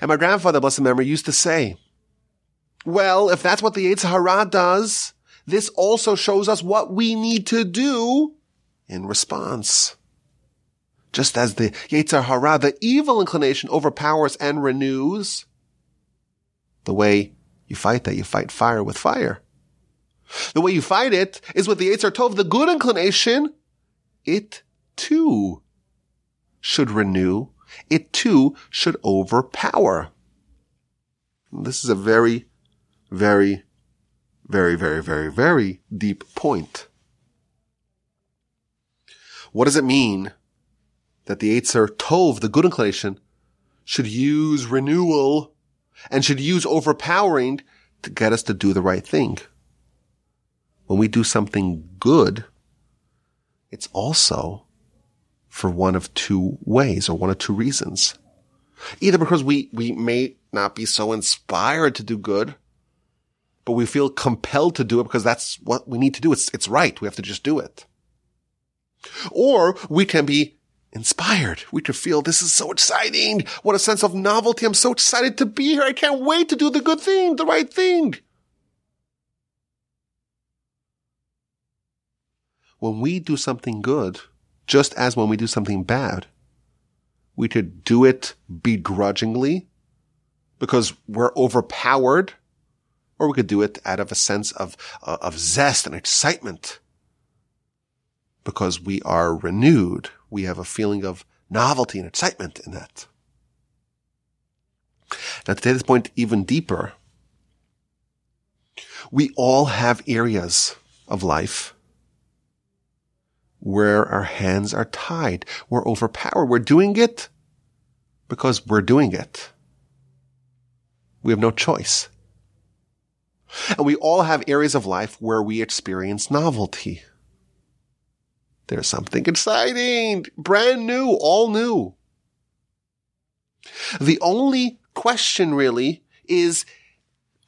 And my grandfather, blessed memory, used to say, well, if that's what the Yetzer Hara does, this also shows us what we need to do in response. Just as the Yetzer Hara, the evil inclination overpowers and renews, the way you fight that, you fight fire with fire. The way you fight it is with the Yetzer Tov, the good inclination. It too should renew. It too should overpower. This is a very, very, very, very, very, very deep point. What does it mean that the Yetzer Tov, the good inclination, should use renewal and should use overpowering to get us to do the right thing? when we do something good, it's also for one of two ways or one of two reasons. Either because we, we may not be so inspired to do good, but we feel compelled to do it because that's what we need to do. It's, it's right. We have to just do it. Or we can be inspired. We could feel this is so exciting. What a sense of novelty. I'm so excited to be here. I can't wait to do the good thing, the right thing. when we do something good, just as when we do something bad, we could do it begrudgingly because we're overpowered, or we could do it out of a sense of, uh, of zest and excitement because we are renewed. We have a feeling of novelty and excitement in that. Now to take this point even deeper, we all have areas of life where our hands are tied. We're overpowered. We're doing it because we're doing it. We have no choice. And we all have areas of life where we experience novelty. There's something exciting, brand new, all new. The only question really is,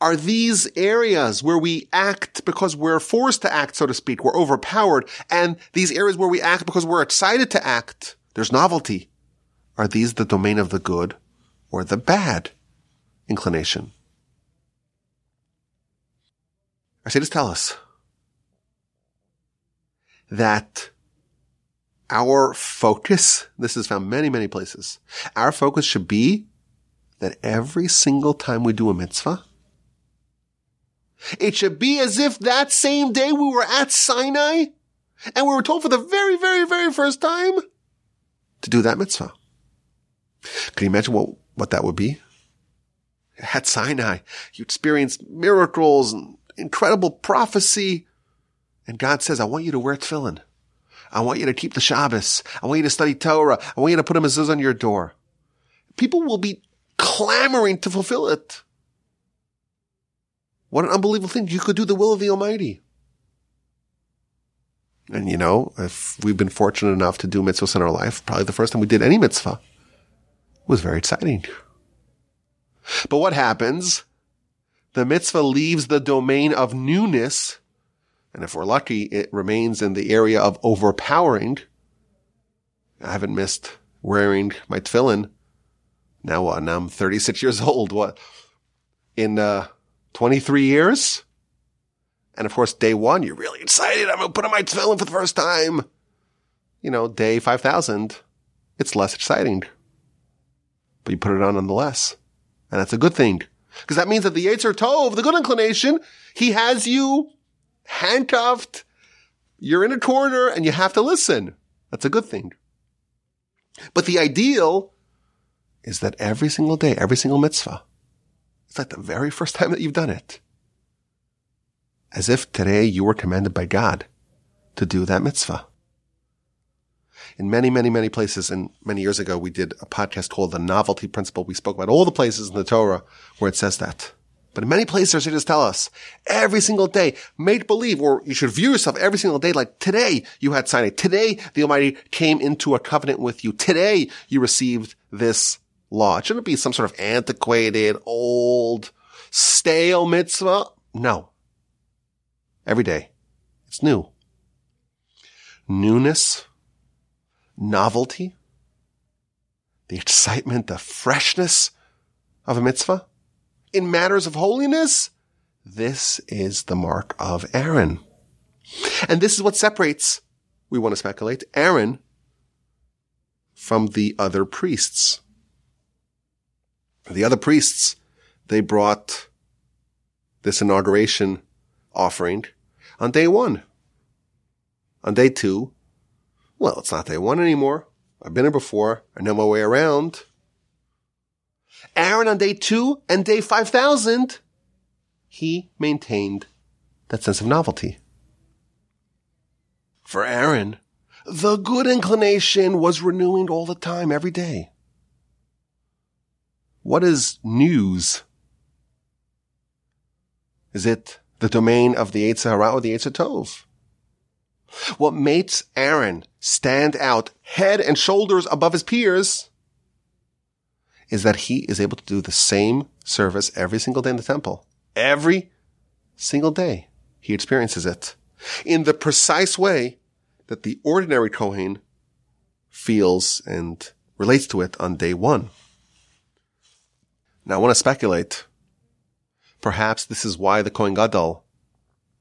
are these areas where we act because we're forced to act, so to speak, we're overpowered, and these areas where we act because we're excited to act, there's novelty. Are these the domain of the good or the bad inclination? Sages tell us that our focus, this is found many, many places, our focus should be that every single time we do a mitzvah, it should be as if that same day we were at Sinai and we were told for the very, very, very first time to do that mitzvah. Can you imagine what, what that would be? At Sinai, you experience miracles and incredible prophecy. And God says, I want you to wear tefillin. I want you to keep the Shabbos. I want you to study Torah. I want you to put a mezuzah on your door. People will be clamoring to fulfill it. What an unbelievable thing. You could do the will of the Almighty. And you know, if we've been fortunate enough to do mitzvahs in our life, probably the first time we did any mitzvah was very exciting. But what happens? The mitzvah leaves the domain of newness. And if we're lucky, it remains in the area of overpowering. I haven't missed wearing my tefillin. Now what? Now I'm 36 years <laughs> old. What? In, uh, 23 years? And of course, day one, you're really excited. I'm going to put on my tefillin for the first time. You know, day 5,000, it's less exciting. But you put it on nonetheless. And that's a good thing. Because that means that the Yetzer Tov, the good inclination, he has you handcuffed. You're in a corner and you have to listen. That's a good thing. But the ideal is that every single day, every single mitzvah, it's like the very first time that you've done it as if today you were commanded by God to do that mitzvah. In many, many, many places, and many years ago, we did a podcast called The Novelty Principle. We spoke about all the places in the Torah where it says that. But in many places, they just tell us every single day, make believe, or you should view yourself every single day like today you had Sinai. Today the Almighty came into a covenant with you. Today you received this law. It shouldn't be some sort of antiquated, old, stale mitzvah. No every day. It's new. Newness, novelty, the excitement, the freshness of a mitzvah. In matters of holiness, this is the mark of Aaron. And this is what separates, we want to speculate, Aaron from the other priests. The other priests, they brought this inauguration offering on day one. On day two, well, it's not day one anymore. I've been here before. I know my way around. Aaron on day two and day 5000, he maintained that sense of novelty. For Aaron, the good inclination was renewing all the time, every day. What is news? Is it the domain of the Yetzer Hara or the Yetzer Tov. What makes Aaron stand out head and shoulders above his peers is that he is able to do the same service every single day in the temple. Every single day he experiences it in the precise way that the ordinary Kohen feels and relates to it on day one. Now I want to speculate Perhaps this is why the Kohen Gadol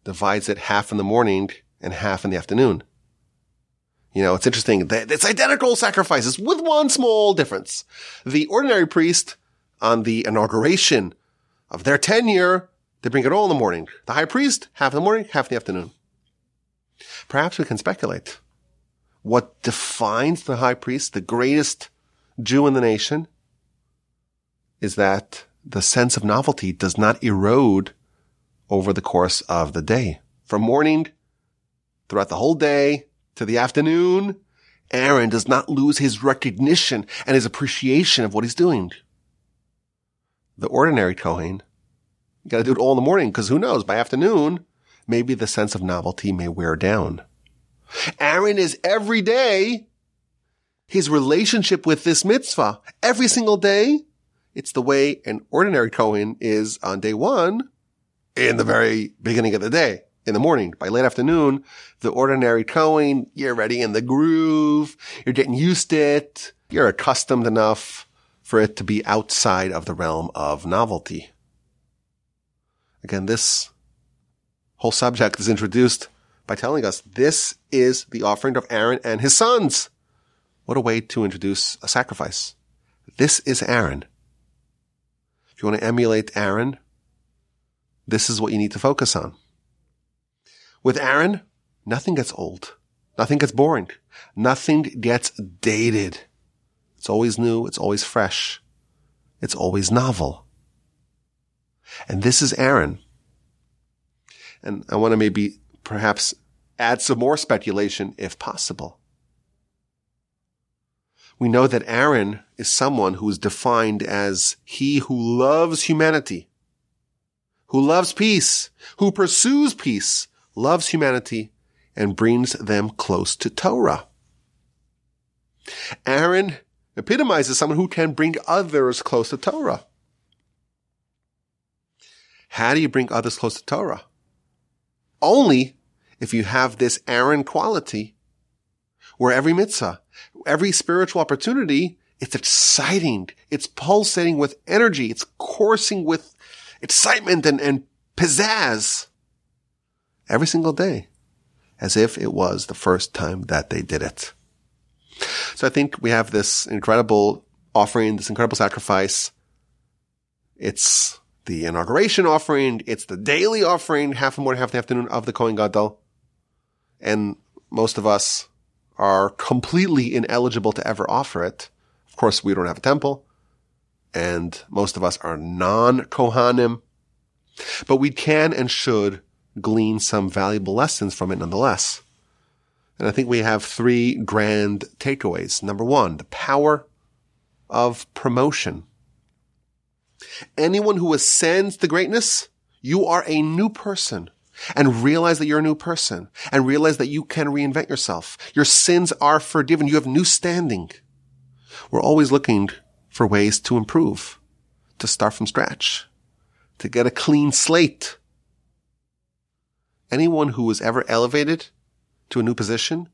divides it half in the morning and half in the afternoon. You know, it's interesting. It's identical sacrifices with one small difference. The ordinary priest on the inauguration of their tenure, they bring it all in the morning. The high priest, half in the morning, half in the afternoon. Perhaps we can speculate. What defines the high priest, the greatest Jew in the nation, is that the sense of novelty does not erode over the course of the day. From morning throughout the whole day to the afternoon, Aaron does not lose his recognition and his appreciation of what he's doing. The ordinary Kohen, you gotta do it all in the morning because who knows, by afternoon, maybe the sense of novelty may wear down. Aaron is every day his relationship with this mitzvah every single day it's the way an ordinary Kohen is on day one in the very beginning of the day. In the morning, by late afternoon, the ordinary Kohen, you're ready in the groove. You're getting used to it. You're accustomed enough for it to be outside of the realm of novelty. Again, this whole subject is introduced by telling us this is the offering of Aaron and his sons. What a way to introduce a sacrifice. This is Aaron If you want to emulate Aaron, this is what you need to focus on. With Aaron, nothing gets old. Nothing gets boring. Nothing gets dated. It's always new. It's always fresh. It's always novel. And this is Aaron. And I want to maybe perhaps add some more speculation if possible we know that Aaron is someone who is defined as he who loves humanity, who loves peace, who pursues peace, loves humanity, and brings them close to Torah. Aaron epitomizes someone who can bring others close to Torah. How do you bring others close to Torah? Only if you have this Aaron quality where every mitzvah, every spiritual opportunity, it's exciting. It's pulsating with energy. It's coursing with excitement and, and pizzazz every single day as if it was the first time that they did it. So I think we have this incredible offering, this incredible sacrifice. It's the inauguration offering. It's the daily offering, half the morning, half the afternoon of the Kohen Gadol. And most of us are completely ineligible to ever offer it. Of course, we don't have a temple and most of us are non-Kohanim, but we can and should glean some valuable lessons from it nonetheless. And I think we have three grand takeaways. Number one, the power of promotion. Anyone who ascends to greatness, you are a new person and realize that you're a new person and realize that you can reinvent yourself. Your sins are forgiven. You have new standing. We're always looking for ways to improve, to start from scratch, to get a clean slate. Anyone who was ever elevated to a new position,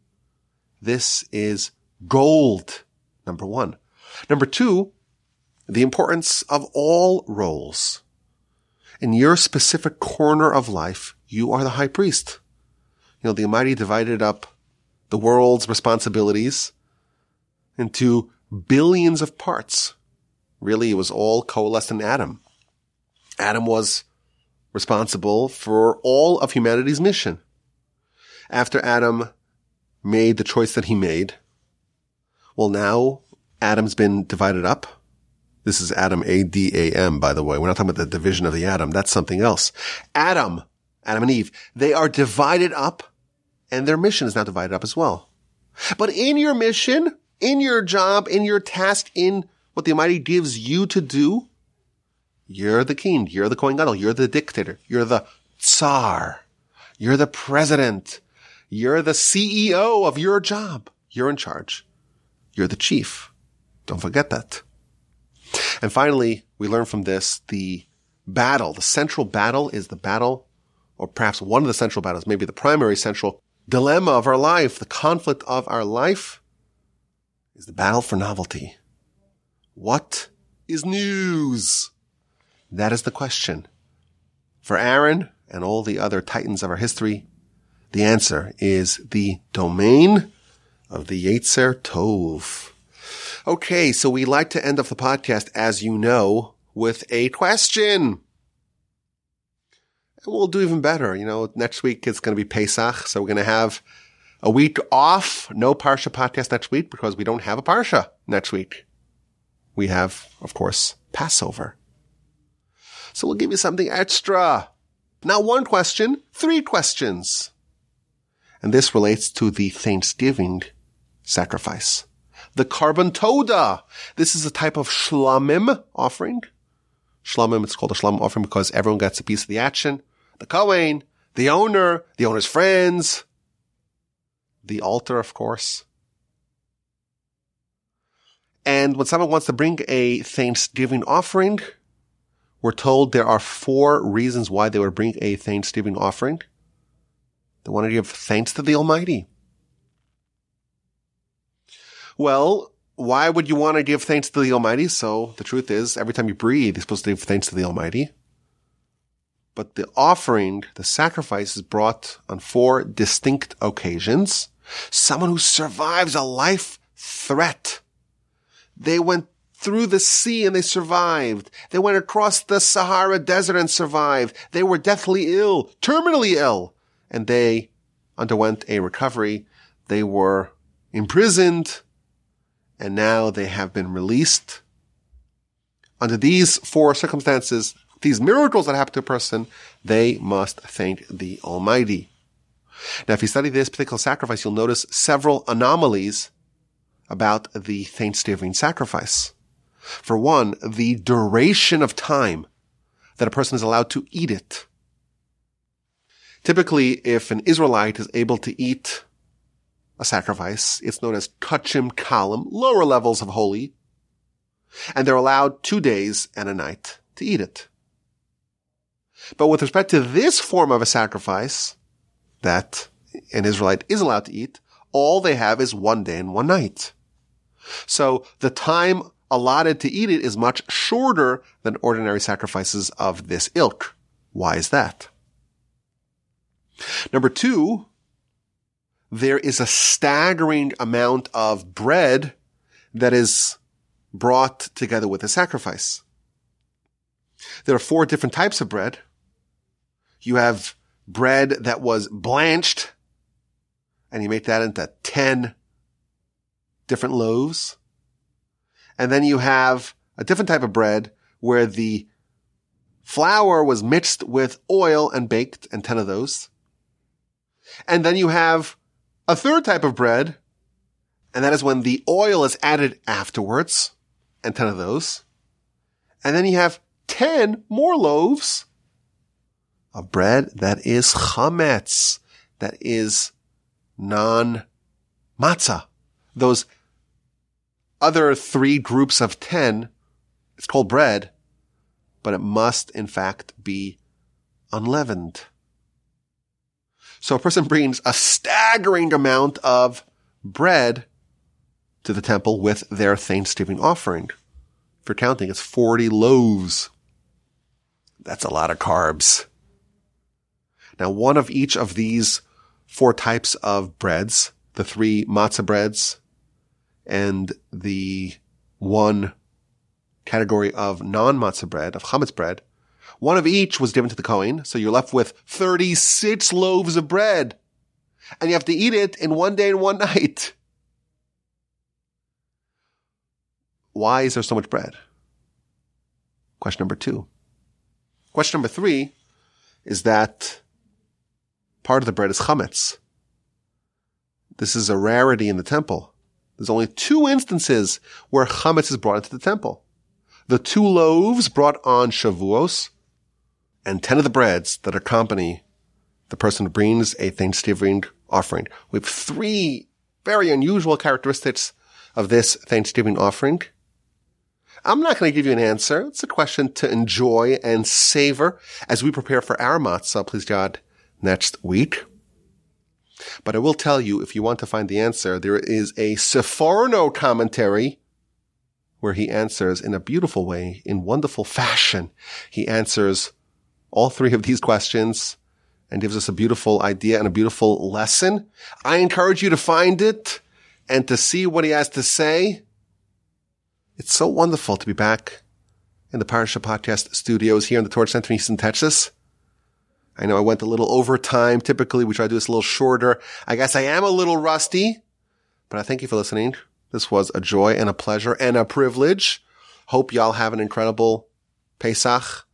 this is gold. Number one. Number two, the importance of all roles. In your specific corner of life, you are the high priest. You know, the Almighty divided up the world's responsibilities into billions of parts. Really, it was all coalesced in Adam. Adam was responsible for all of humanity's mission. After Adam made the choice that he made, well, now Adam's been divided up. This is Adam, A-D-A-M, by the way. We're not talking about the division of the atom. That's something else. Adam, Adam and Eve, they are divided up and their mission is now divided up as well. But in your mission, in your job, in your task, in what the Almighty gives you to do, you're the king. You're the Kohen Gadol. You're the dictator. You're the Tsar. You're the president. You're the CEO of your job. You're in charge. You're the chief. Don't forget that. And finally, we learn from this the battle, the central battle is the battle, or perhaps one of the central battles, maybe the primary central dilemma of our life, the conflict of our life is the battle for novelty. What is news? That is the question. For Aaron and all the other titans of our history, the answer is the domain of the Yetzer Tov. Okay, so we like to end off the podcast, as you know, with a question. And we'll do even better. You know, next week it's going to be Pesach, so we're going to have a week off. No Parsha podcast next week because we don't have a Parsha next week. We have, of course, Passover. So we'll give you something extra. Not one question, three questions. And this relates to the Thanksgiving sacrifice. The korban toda. This is a type of shlamim offering. Shlamim, it's called a shlamim offering because everyone gets a piece of the action. The Kohen, the owner, the owner's friends, the altar, of course. And when someone wants to bring a Thanksgiving offering, we're told there are four reasons why they would bring a Thanksgiving offering. They wanted to give thanks to the Almighty. Well, why would you want to give thanks to the Almighty? So the truth is, every time you breathe, you're supposed to give thanks to the Almighty. But the offering, the sacrifice is brought on four distinct occasions. Someone who survives a life threat. They went through the sea and they survived. They went across the Sahara desert and survived. They were deathly ill, terminally ill, and they underwent a recovery. They were imprisoned and now they have been released. Under these four circumstances, these miracles that happen to a person, they must thank the Almighty. Now, if you study this particular sacrifice, you'll notice several anomalies about the Thanksgiving sacrifice. For one, the duration of time that a person is allowed to eat it. Typically, if an Israelite is able to eat a sacrifice, it's known as kodshim kalim, lower levels of holy, and they're allowed two days and a night to eat it. But with respect to this form of a sacrifice that an Israelite is allowed to eat, all they have is one day and one night. So the time allotted to eat it is much shorter than ordinary sacrifices of this ilk. Why is that? Number two, there is a staggering amount of bread that is brought together with the sacrifice. There are four different types of bread. You have bread that was blanched and you make that into 10 different loaves. And then you have a different type of bread where the flour was mixed with oil and baked and 10 of those. And then you have a third type of bread, and that is when the oil is added afterwards, and 10 of those. And then you have 10 more loaves of bread that is chametz, that is non matzah. Those other three groups of 10, it's called bread, but it must in fact be unleavened. So a person brings a staggering amount of bread to the temple with their Thanksgiving offering. If you're counting, it's 40 loaves. That's a lot of carbs. Now, one of each of these four types of breads, the three matzah breads and the one category of non-matzah bread, of chametz bread, one of each was given to the Kohen, so you're left with 36 loaves of bread. And you have to eat it in one day and one <laughs> night. Why is there so much bread? Question number two. Question number three is that part of the bread is chametz. This is a rarity in the temple. There's only two instances where chametz is brought into the temple. The two loaves brought on Shavuos and 10 of the breads that accompany the person who brings a Thanksgiving offering. We have three very unusual characteristics of this Thanksgiving offering. I'm not going to give you an answer. It's a question to enjoy and savor as we prepare for our matzah, please God, next week. But I will tell you, if you want to find the answer, there is a Seforno commentary where he answers in a beautiful way, in wonderful fashion. He answers all three of these questions and gives us a beautiful idea and a beautiful lesson. I encourage you to find it and to see what he has to say. It's so wonderful to be back in the Parsha Podcast studios here in the Torch Center in Houston, Texas. I know I went a little over time. Typically, we try to do this a little shorter. I guess I am a little rusty, but I thank you for listening. This was a joy and a pleasure and a privilege. Hope y'all have an incredible Pesach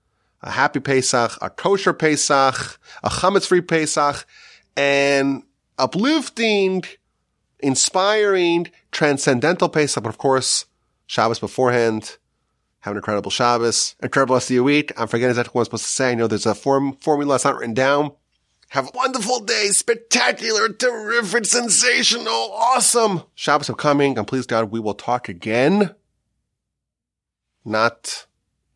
a happy Pesach, a kosher Pesach, a chametz-free Pesach, and uplifting, inspiring, transcendental Pesach. But of course, Shabbos beforehand. Have an incredible Shabbos, incredible rest of your week. I'm forgetting exactly what I'm supposed to say. I know there's a form, formula that's not written down. Have a wonderful day, spectacular, terrific, sensational, awesome. Shabbos are coming, and please God, we will talk again. Not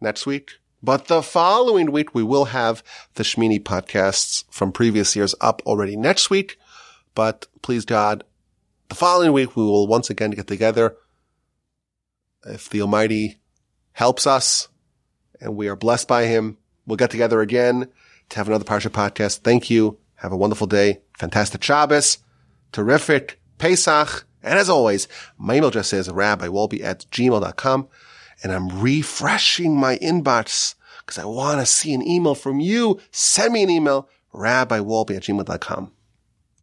next week, but the following week, we will have the Shmini podcasts from previous years up already next week. But please God, the following week, we will once again get together. If the Almighty helps us and we are blessed by him, we'll get together again to have another Parsha podcast. Thank you. Have a wonderful day. Fantastic Shabbos. Terrific Pesach. And as always, my email address is rabbiwolbe at gmail.com and I'm refreshing my inbox because I want to see an email from you. Send me an email, rabbiwolbe at gmail.com.